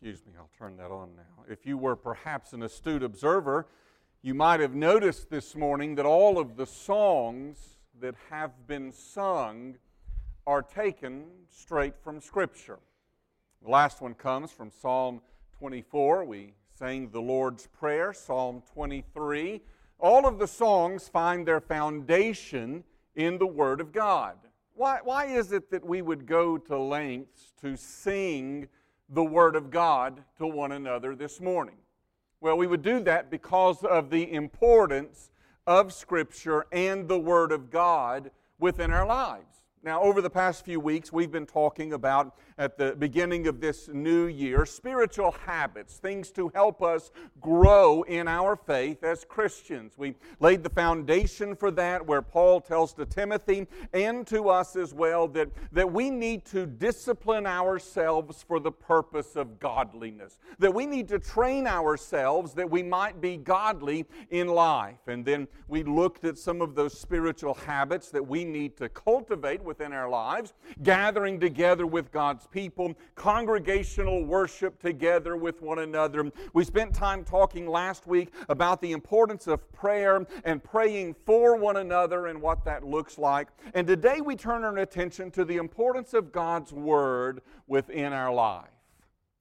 Excuse me, I'll turn that on now. If you were perhaps an astute observer, you might have noticed this morning that all of the songs that have been sung are taken straight from Scripture. The last one comes from Psalm 24. We sang the Lord's Prayer, Psalm 23. All of the songs find their foundation in the Word of God. Why, why is it that we would go to lengths to sing the Word of God to one another this morning? Well, we would do that because of the importance of Scripture and the Word of God within our lives. Now, over the past few weeks, we've been talking about, at the beginning of this new year, spiritual habits, things to help us grow in our faith as Christians. We laid the foundation for that, where Paul tells to Timothy and to us as well that, that we need to discipline ourselves for the purpose of godliness, that we need to train ourselves that we might be godly in life. And then we looked at some of those spiritual habits that we need to cultivate within our lives, gathering together with God's people, congregational worship together with one another. We spent time talking last week about the importance of prayer and praying for one another and what that looks like. And today we turn our attention to the importance of God's Word within our life.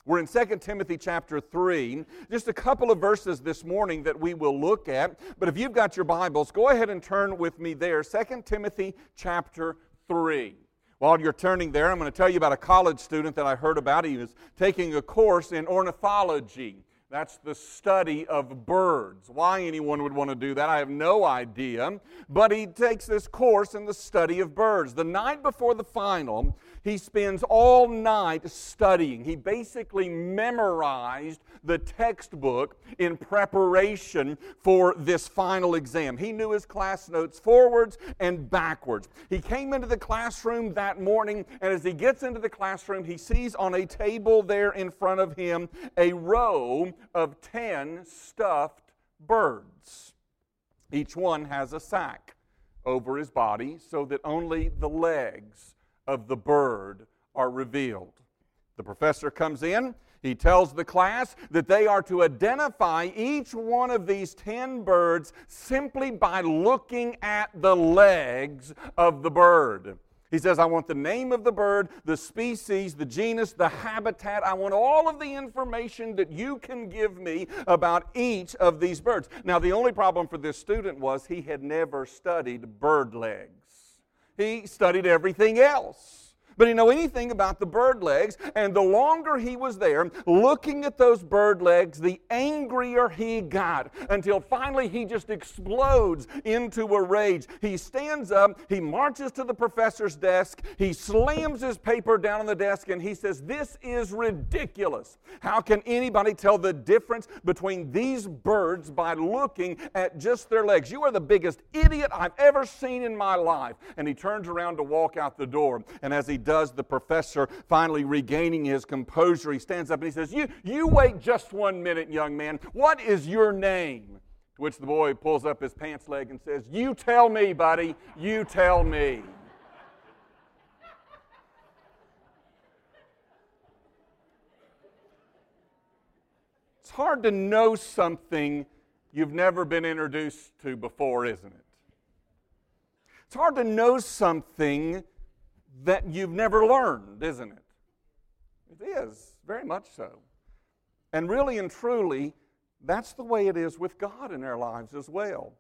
We're in 2 Timothy chapter 3. Just a couple of verses this morning that we will look at. But if you've got your Bibles, go ahead and turn with me there. 2 Timothy chapter 3. While you're turning there, I'm going to tell you about a college student that I heard about. He was taking a course in ornithology. That's the study of birds. Why anyone would want to do that, I have no idea. But he takes this course in the study of birds. The night before the final, he spends all night studying. He basically memorized the textbook in preparation for this final exam. He knew his class notes forwards and backwards. He came into the classroom that morning, and as he gets into the classroom, he sees on a table there in front of him a row of 10 stuffed birds. Each one has a sack over his body so that only the legs of the bird are revealed. The professor comes in. He tells the class that they are to identify each one of these 10 birds simply by looking at the legs of the bird. He says, I want the name of the bird, the species, the genus, the habitat. I want all of the information that you can give me about each of these birds. Now, the only problem for this student was he had never studied bird legs, he studied everything else but he know anything about the bird legs. And the longer he was there looking at those bird legs, the angrier he got until finally he just explodes into a rage. He stands up, he marches to the professor's desk, he slams his paper down on the desk, and he says, This is ridiculous. How can anybody tell the difference between these birds by looking at just their legs? You are the biggest idiot I've ever seen in my life. And he turns around to walk out the door. And as he does, the professor, finally regaining his composure, he stands up and he says, You, you wait just one minute, young man. What is your name? To which the boy pulls up his pants leg and says, You tell me, buddy. You tell me. It's hard to know something you've never been introduced to before, isn't it? It's hard to know something that you've never learned, isn't it? It is, very much so. And really and truly, that's the way it is with God in our lives as well.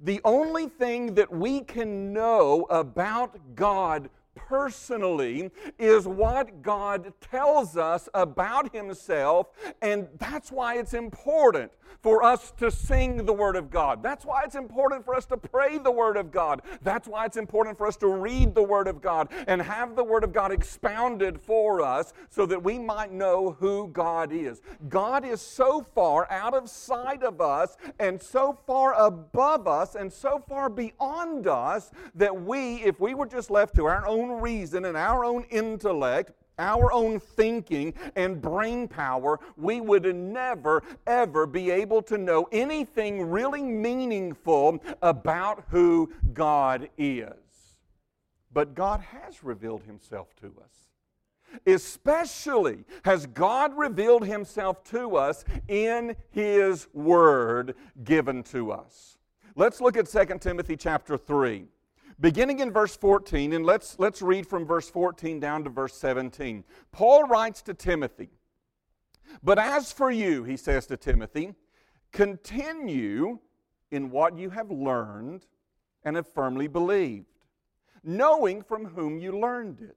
The only thing that we can know about God personally is what God tells us about Himself, and that's why it's important for us to sing the Word of God. That's why it's important for us to pray the Word of God. That's why it's important for us to read the Word of God and have the Word of God expounded for us so that we might know who God is. God is so far out of sight of us and so far above us and so far beyond us that we, if we were just left to our own reason and our own intellect, our own thinking and brain power, we would never, ever be able to know anything really meaningful about who God is. But God has revealed Himself to us. Especially has God revealed himself to us in his word given to us. Let's look at 2 Timothy chapter 3 beginning in verse 14 and let's let's read from verse 14 down to verse 17 paul writes to timothy but as for you he says to timothy continue in what you have learned and have firmly believed knowing from whom you learned it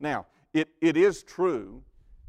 Now, it, it is true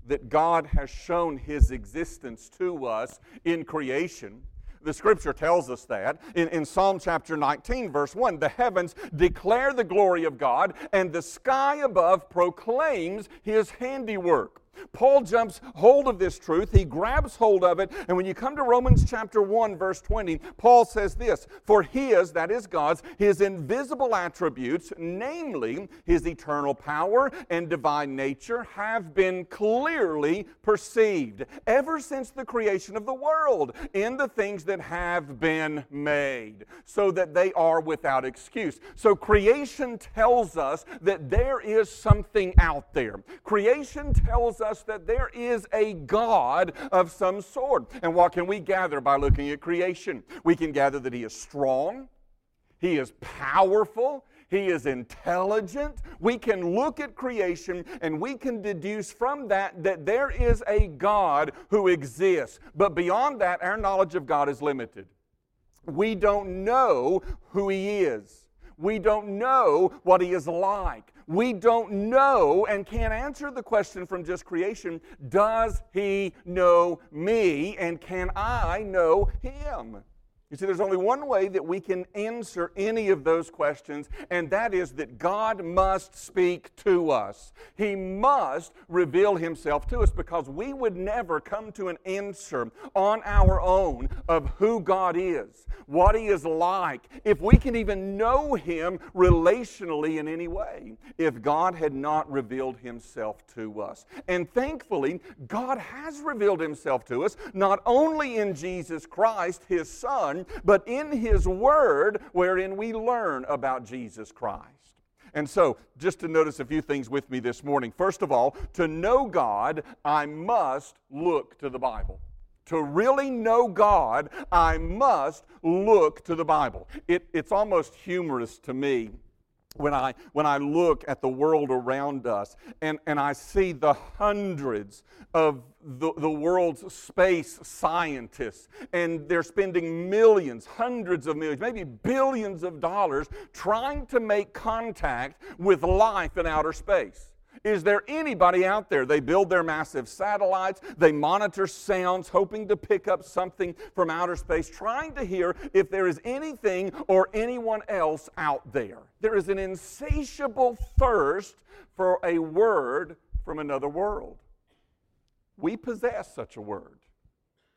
that God has shown his existence to us in creation. The scripture tells us that. In, in Psalm chapter 19, verse 1, the heavens declare the glory of God, and the sky above proclaims his handiwork. Paul jumps hold of this truth. He grabs hold of it. And when you come to Romans chapter 1, verse 20, Paul says this For his, that is God's, his invisible attributes, namely his eternal power and divine nature, have been clearly perceived ever since the creation of the world in the things that have been made, so that they are without excuse. So creation tells us that there is something out there. Creation tells us that there is a God of some sort. And what can we gather by looking at creation? We can gather that He is strong, He is powerful, he is intelligent. We can look at creation and we can deduce from that that there is a God who exists. But beyond that, our knowledge of God is limited. We don't know who He is. We don't know what He is like we don't know and can't answer the question from just creation Does he know me? And can I know him? You see, there's only one way that we can answer any of those questions, and that is that God must speak to us. He must reveal Himself to us because we would never come to an answer on our own of who God is, what He is like, if we can even know Him relationally in any way, if God had not revealed Himself to us. And thankfully, God has revealed Himself to us, not only in Jesus Christ, His Son but in His Word, wherein we learn about Jesus Christ. And so, just to notice a few things with me this morning. First of all, to know God, I must look to the Bible. To really know God, I must look to the Bible. It, it's almost humorous to me when I, when I look at the world around us and, and I see the hundreds of the, the world's space scientists, and they're spending millions, hundreds of millions, maybe billions of dollars trying to make contact with life in outer space. Is there anybody out there? They build their massive satellites, they monitor sounds, hoping to pick up something from outer space, trying to hear if there is anything or anyone else out there. There is an insatiable thirst for a word from another world. We possess such a word.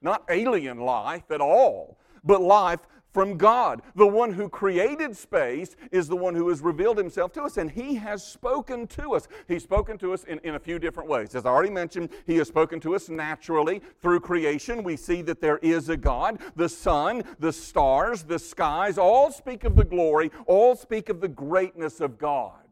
Not alien life at all, but life from God. The one who created space is the one who has revealed himself to us, and he has spoken to us. He's spoken to us in, in a few different ways. As I already mentioned, he has spoken to us naturally through creation. We see that there is a God. The sun, the stars, the skies all speak of the glory, all speak of the greatness of God.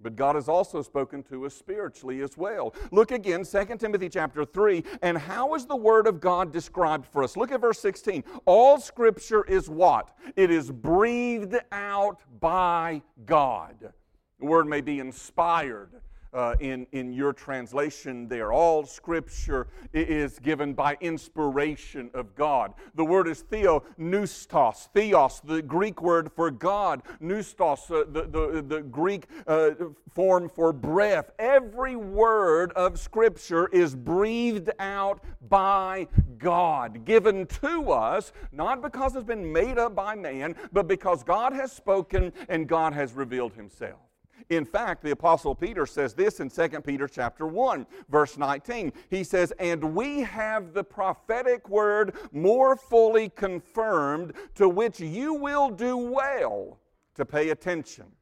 But God has also spoken to us spiritually as well. Look again, 2 Timothy chapter 3, and how is the Word of God described for us? Look at verse 16. All Scripture is what? It is breathed out by God. The Word may be inspired uh, in, in your translation there. All scripture is given by inspiration of God. The word is theo, neustos, theos, the Greek word for God, neustos, uh, the, the, the Greek uh, form for breath. Every word of scripture is breathed out by God, given to us, not because it's been made up by man, but because God has spoken and God has revealed himself. In fact, the apostle Peter says this in 2 Peter chapter 1, verse 19. He says, "And we have the prophetic word more fully confirmed, to which you will do well to pay attention,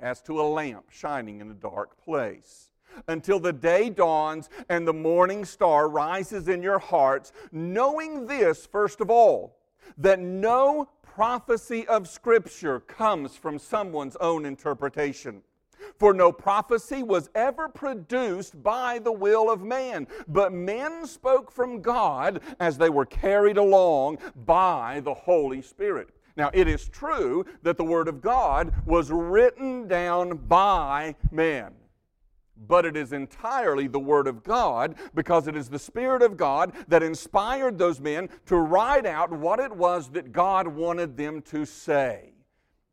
as to a lamp shining in a dark place." Until the day dawns and the morning star rises in your hearts, knowing this, first of all, that no prophecy of Scripture comes from someone's own interpretation. For no prophecy was ever produced by the will of man, but men spoke from God as they were carried along by the Holy Spirit. Now, it is true that the Word of God was written down by men but it is entirely the Word of God because it is the Spirit of God that inspired those men to write out what it was that God wanted them to say.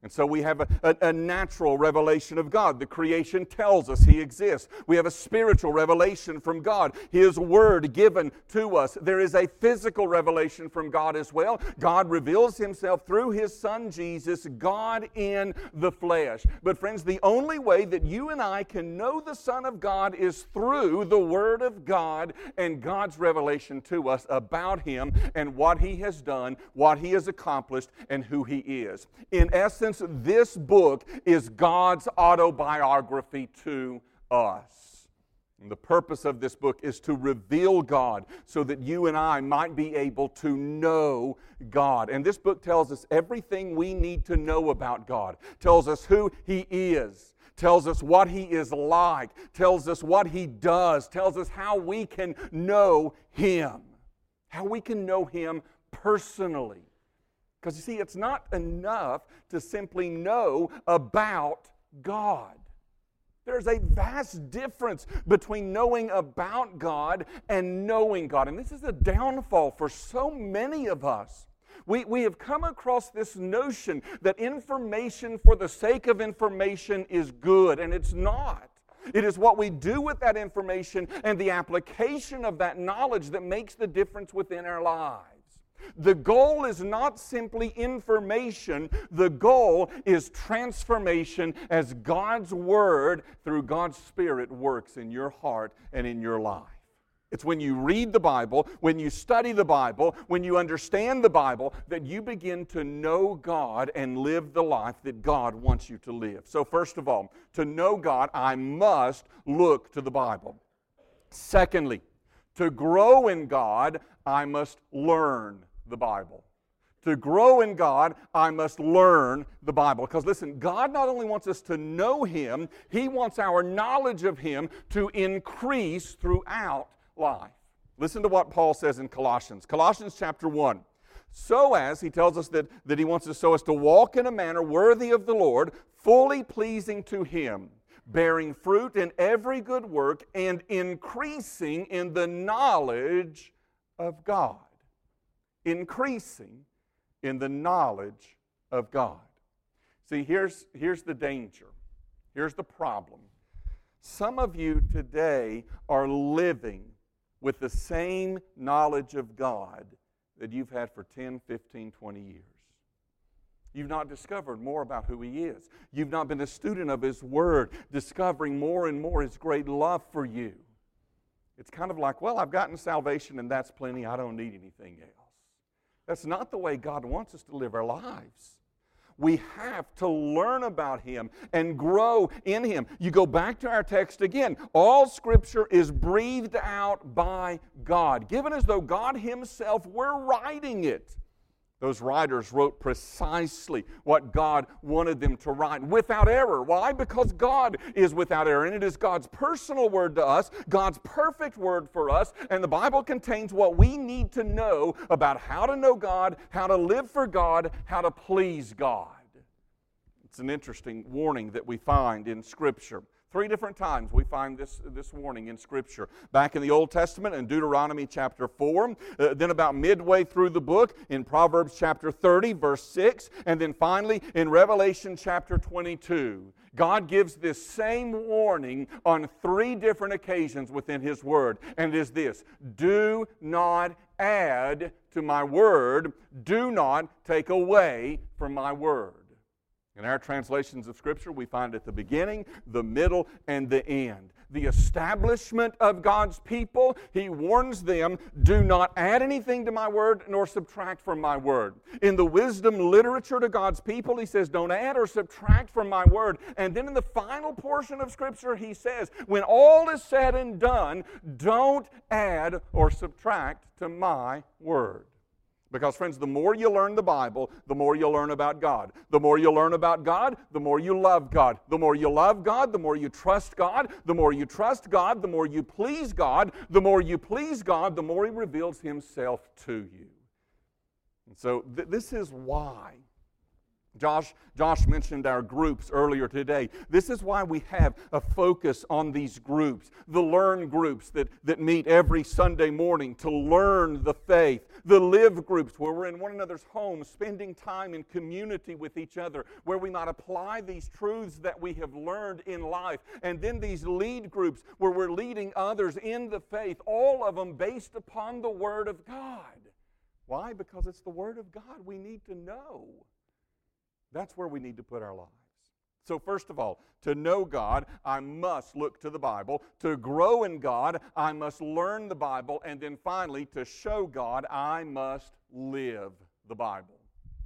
And so we have a, a, a, natural revelation of God. The creation tells us He exists. We have a spiritual revelation from God, His Word given to us. There is a physical revelation from God as well. God reveals Himself through His Son Jesus, God in the flesh. But, friends, the only way that you and I can know the Son of God is through the Word of God and God's revelation to us about Him and what He has done, what He has accomplished, and who He is. In essence, this book is God's autobiography to us. And the purpose of this book is to reveal God so that you and I might be able to know God. And this book tells us everything we need to know about God, tells us who He is, tells us what He is like, tells us what He does, tells us how we can know Him, how we can know Him personally. Because you see, it's not enough to simply know about God. There's a vast difference between knowing about God and knowing God. And this is a downfall for so many of us. We, we have come across this notion that information for the sake of information is good, and it's not. It is what we do with that information and the application of that knowledge that makes the difference within our lives. The goal is not simply information, the goal is transformation as God's Word through God's Spirit works in your heart and in your life. It's when you read the Bible, when you study the Bible, when you understand the Bible, that you begin to know God and live the life that God wants you to live. So, first of all, to know God, I must look to the Bible. Secondly, to grow in God, I must learn the Bible. To grow in God, I must learn the Bible. Because listen, God not only wants us to know Him, He wants our knowledge of Him to increase throughout life. Listen to what Paul says in Colossians. Colossians chapter 1. So as, he tells us that, that he wants us so as to walk in a manner worthy of the Lord, fully pleasing to Him, bearing fruit in every good work, and increasing in the knowledge of God increasing in the knowledge of God. See, here's, here's the danger. Here's the problem. Some of you today are living with the same knowledge of God that you've had for 10, 15, 20 years. You've not discovered more about who He is. You've not been a student of His Word, discovering more and more His great love for you. It's kind of like, well, I've gotten salvation and that's plenty. I don't need anything else. That's not the way God wants us to live our lives. We have to learn about Him and grow in Him. You go back to our text again. All Scripture is breathed out by God, given as though God Himself were writing it. Those writers wrote precisely what God wanted them to write without error. Why? Because God is without error. And it is God's personal word to us, God's perfect word for us. And the Bible contains what we need to know about how to know God, how to live for God, how to please God. It's an interesting warning that we find in Scripture. Three different times we find this, this warning in Scripture. Back in the Old Testament in Deuteronomy chapter 4, uh, then about midway through the book in Proverbs chapter 30, verse 6, and then finally in Revelation chapter 22. God gives this same warning on three different occasions within His Word, and it is this Do not add to my Word, do not take away from my Word. In our translations of Scripture, we find at the beginning, the middle, and the end. The establishment of God's people, He warns them do not add anything to my word nor subtract from my word. In the wisdom literature to God's people, He says, don't add or subtract from my word. And then in the final portion of Scripture, He says, when all is said and done, don't add or subtract to my word. Because, friends, the more you learn the Bible, the more you learn about God. The more you learn about God, the more you love God. The more you love God, the more you trust God. The more you trust God, the more you please God. The more you please God, the more He reveals Himself to you. And so, th- this is why Josh, Josh mentioned our groups earlier today. This is why we have a focus on these groups the learn groups that, that meet every Sunday morning to learn the faith, the live groups where we're in one another's homes, spending time in community with each other, where we might apply these truths that we have learned in life, and then these lead groups where we're leading others in the faith, all of them based upon the Word of God. Why? Because it's the Word of God we need to know. That's where we need to put our lives. So, first of all, to know God, I must look to the Bible. To grow in God, I must learn the Bible. And then finally, to show God, I must live the Bible.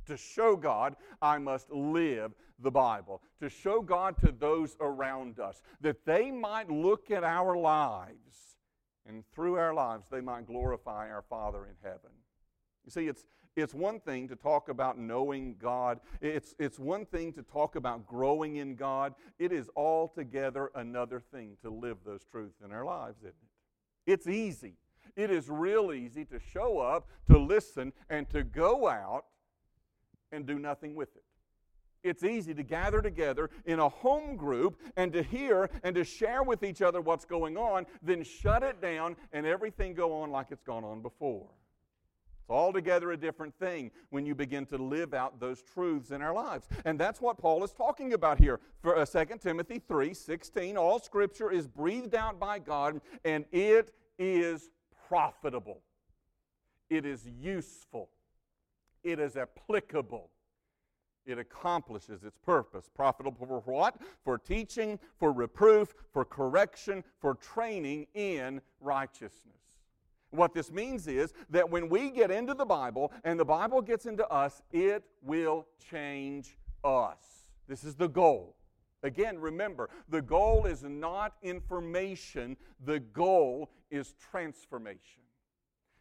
To show God, I must live the Bible. To show God to those around us, that they might look at our lives, and through our lives, they might glorify our Father in heaven. You see, it's, it's one thing to talk about knowing God. It's, it's one thing to talk about growing in God. It is altogether another thing to live those truths in our lives, isn't it? It's easy. It is real easy to show up, to listen, and to go out and do nothing with it. It's easy to gather together in a home group and to hear and to share with each other what's going on, then shut it down and everything go on like it's gone on before altogether a different thing when you begin to live out those truths in our lives. And that's what Paul is talking about here. For uh, 2 Timothy 3 16, all scripture is breathed out by God and it is profitable, it is useful, it is applicable. It accomplishes its purpose. Profitable for what? For teaching, for reproof, for correction, for training in righteousness. What this means is that when we get into the Bible and the Bible gets into us, it will change us. This is the goal. Again, remember, the goal is not information, the goal is transformation.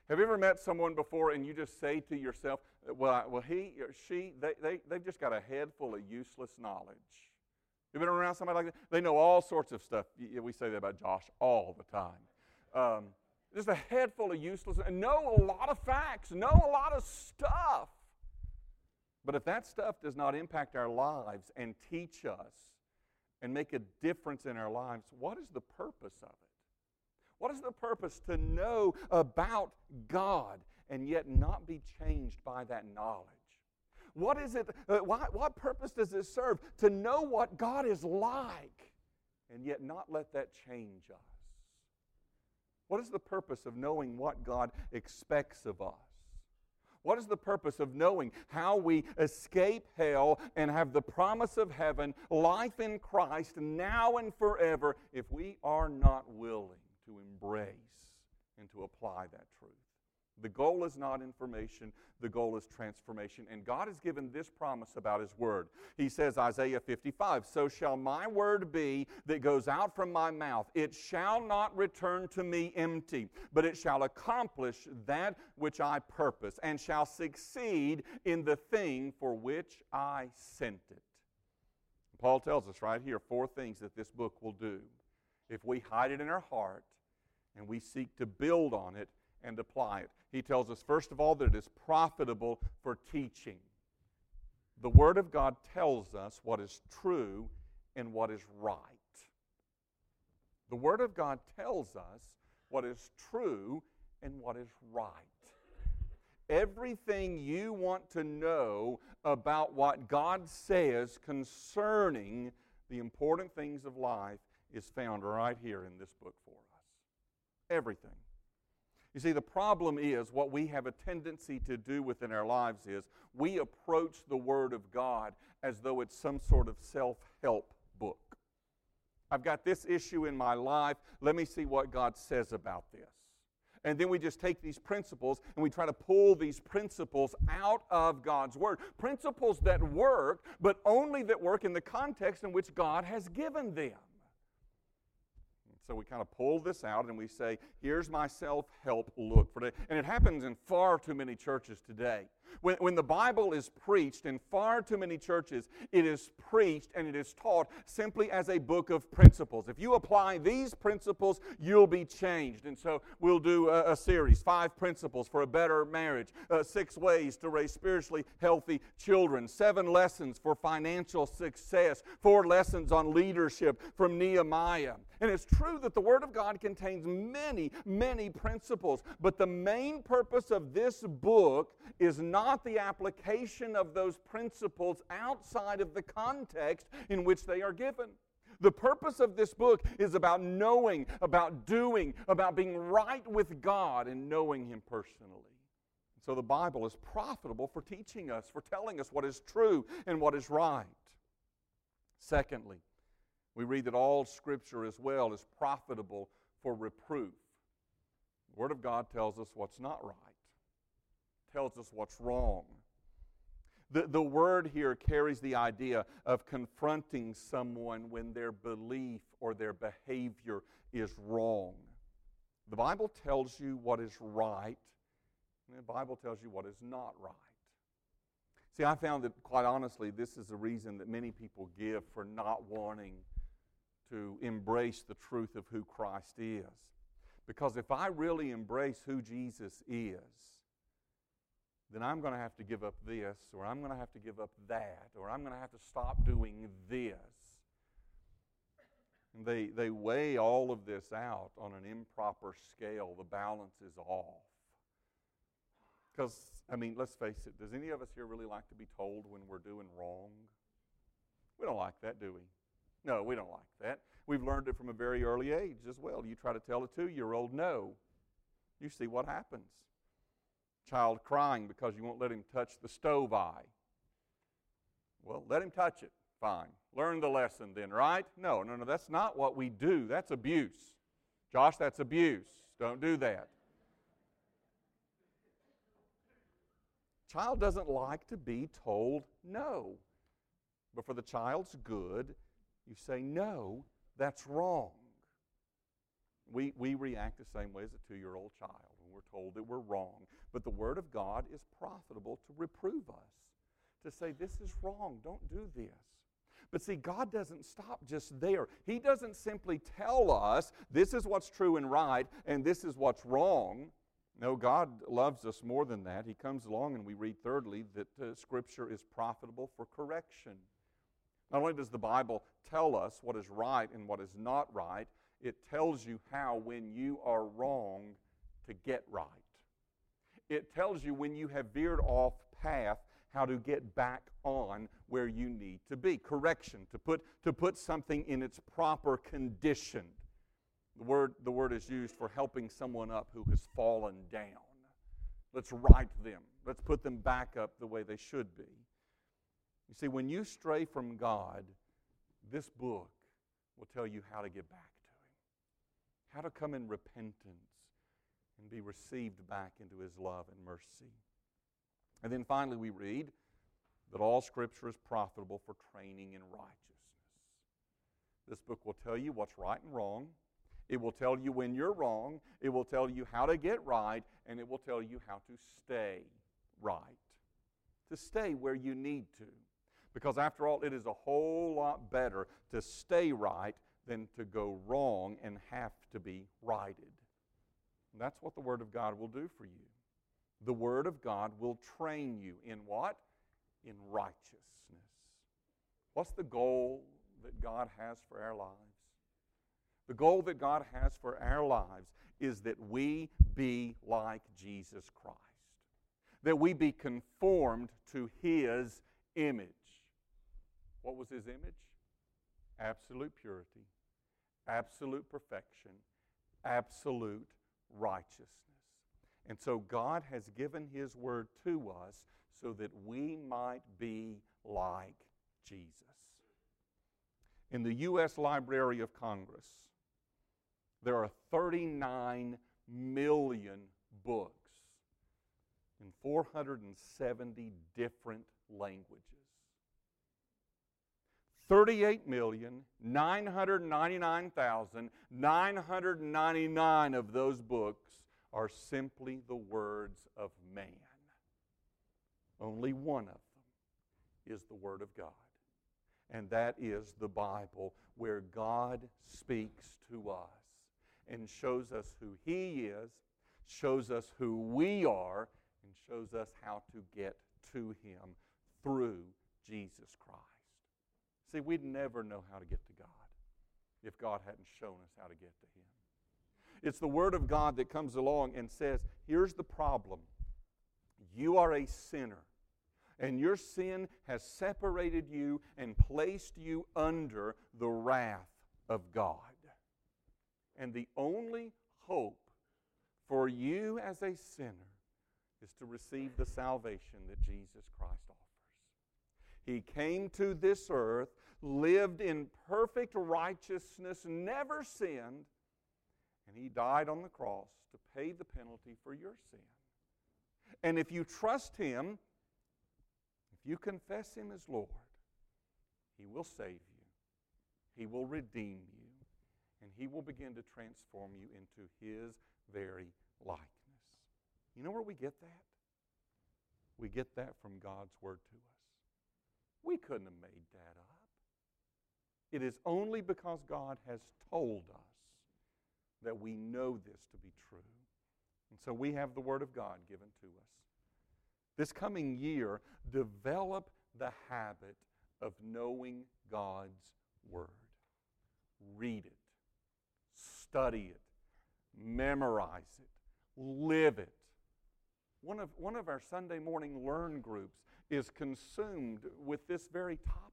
Have you ever met someone before and you just say to yourself, well, well he or she, they, they, they've just got a head full of useless knowledge? You've been around somebody like that? They know all sorts of stuff. We say that about Josh all the time. Um, just a head full of useless, and know a lot of facts, know a lot of stuff. But if that stuff does not impact our lives and teach us and make a difference in our lives, what is the purpose of it? What is the purpose to know about God and yet not be changed by that knowledge? What is it? Uh, why, what purpose does it serve to know what God is like and yet not let that change us? What is the purpose of knowing what God expects of us? What is the purpose of knowing how we escape hell and have the promise of heaven, life in Christ, now and forever, if we are not willing to embrace and to apply that truth? The goal is not information, the goal is transformation. And God has given this promise about His Word. He says, Isaiah 55, So shall my word be that goes out from my mouth. It shall not return to me empty, but it shall accomplish that which I purpose, and shall succeed in the thing for which I sent it. Paul tells us right here four things that this book will do. If we hide it in our heart and we seek to build on it, and apply it. He tells us, first of all, that it is profitable for teaching. The Word of God tells us what is true and what is right. The Word of God tells us what is true and what is right. Everything you want to know about what God says concerning the important things of life is found right here in this book for us. Everything. You see, the problem is what we have a tendency to do within our lives is we approach the Word of God as though it's some sort of self help book. I've got this issue in my life. Let me see what God says about this. And then we just take these principles and we try to pull these principles out of God's Word. Principles that work, but only that work in the context in which God has given them. So we kind of pull this out and we say, here's my self help look for today. And it happens in far too many churches today. When, when the Bible is preached in far too many churches, it is preached and it is taught simply as a book of principles. If you apply these principles, you'll be changed. And so we'll do a, a series five principles for a better marriage, uh, six ways to raise spiritually healthy children, seven lessons for financial success, four lessons on leadership from Nehemiah. And it's true that the Word of God contains many, many principles, but the main purpose of this book is not the application of those principles outside of the context in which they are given. The purpose of this book is about knowing, about doing, about being right with God and knowing Him personally. So the Bible is profitable for teaching us, for telling us what is true and what is right. Secondly, we read that all Scripture as well is profitable for reproof. The Word of God tells us what's not right tells us what's wrong. The, the word here carries the idea of confronting someone when their belief or their behavior is wrong. The Bible tells you what is right, and the Bible tells you what is not right. See, I found that, quite honestly, this is the reason that many people give for not wanting to embrace the truth of who Christ is. Because if I really embrace who Jesus is, then I'm going to have to give up this, or I'm going to have to give up that, or I'm going to have to stop doing this. And they, they weigh all of this out on an improper scale. The balance is off. Because, I mean, let's face it, does any of us here really like to be told when we're doing wrong? We don't like that, do we? No, we don't like that. We've learned it from a very early age as well. You try to tell a two year old no, you see what happens child crying because you won't let him touch the stove eye. Well, let him touch it. Fine. Learn the lesson then, right? No, no, no, that's not what we do. That's abuse. Josh, that's abuse. Don't do that. Child doesn't like to be told no. But for the child's good, you say, no, that's wrong. We, we react the same way as a two year old child we're told that we're wrong. But the Word of God is profitable to reprove us, to say, this is wrong, don't do this. But see, God doesn't stop just there. He doesn't simply tell us this is what's true and right and this is what's wrong. No, God loves us more than that. He comes along and we read, thirdly, that uh, Scripture is profitable for correction. Not only does the Bible tell us what is right and what is not right, it tells you how, when you are wrong, to get right. It tells you when you have veered off path how to get back on where you need to be. Correction, to put, to put something in its proper condition. The word, the word is used for helping someone up who has fallen down. Let's right them. Let's put them back up the way they should be. You see, when you stray from God, this book will tell you how to get back to Him, how to come in repentance, and be received back into his love and mercy. And then finally, we read that all Scripture is profitable for training in righteousness. This book will tell you what's right and wrong. It will tell you when you're wrong. It will tell you how to get right. And it will tell you how to stay right. To stay where you need to. Because after all, it is a whole lot better to stay right than to go wrong and have to be righted. That's what the Word of God will do for you. The Word of God will train you in what? In righteousness. What's the goal that God has for our lives? The goal that God has for our lives is that we be like Jesus Christ, that we be conformed to His image. What was His image? Absolute purity, absolute perfection, absolute righteousness. And so God has given His Word to us so that we might be like Jesus. In the U.S. Library of Congress, there are 39 million books in 470 different languages. 38,999,999 of those books are simply the words of man. Only one of them is the Word of God, and that is the Bible, where God speaks to us and shows us who He is, shows us who we are, and shows us how to get to Him through Jesus Christ. See, we'd never know how to get to God if God hadn't shown us how to get to Him. It's the Word of God that comes along and says, here's the problem. You are a sinner, and your sin has separated you and placed you under the wrath of God. And the only hope for you as a sinner is to receive the salvation that Jesus Christ offers. He came to this earth, lived in perfect righteousness, never sinned, and He died on the cross to pay the penalty for your sin. And if you trust Him, if you confess Him as Lord, He will save you, He will redeem you, and He will begin to transform you into His very likeness. You know where we get that? We get that from God's Word to us. We couldn't have made that up. It is only because God has told us that we know this to be true. And so we have the Word of God given to us. This coming year, develop the habit of knowing God's Word. Read it, study it, memorize it, live it. One of, one of our Sunday morning learn groups is consumed with this very topic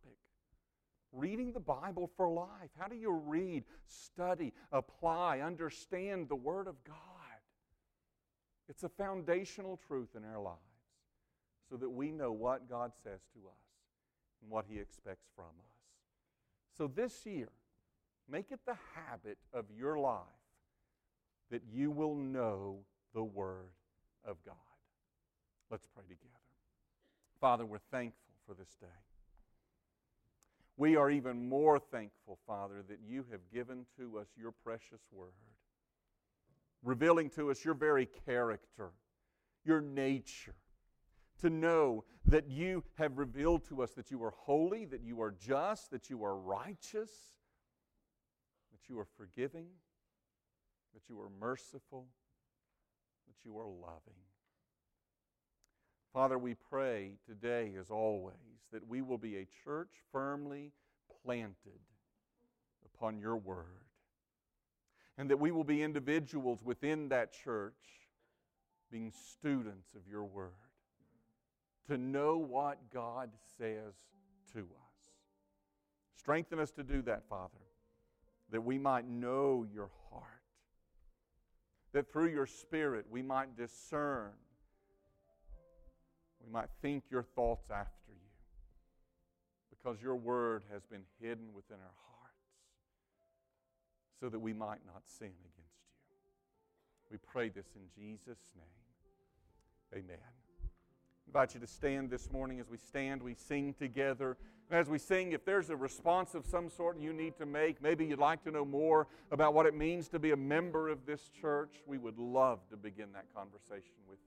reading the Bible for life. How do you read, study, apply, understand the Word of God? It's a foundational truth in our lives so that we know what God says to us and what He expects from us. So this year, make it the habit of your life that you will know the Word of God. Let's pray together. Father, we're thankful for this day. We are even more thankful, Father, that you have given to us your precious word, revealing to us your very character, your nature, to know that you have revealed to us that you are holy, that you are just, that you are righteous, that you are forgiving, that you are merciful, that you are loving. Father, we pray today, as always, that we will be a church firmly planted upon your word. And that we will be individuals within that church being students of your word to know what God says to us. Strengthen us to do that, Father, that we might know your heart, that through your Spirit we might discern we might think your thoughts after you because your word has been hidden within our hearts so that we might not sin against you. We pray this in Jesus' name. Amen. I invite you to stand this morning. As we stand, we sing together. And as we sing, if there's a response of some sort you need to make, maybe you'd like to know more about what it means to be a member of this church, we would love to begin that conversation with you.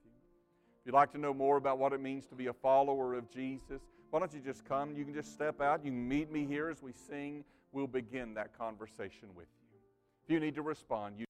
If you'd like to know more about what it means to be a follower of Jesus, why don't you just come? You can just step out. You can meet me here as we sing. We'll begin that conversation with you. If you need to respond, you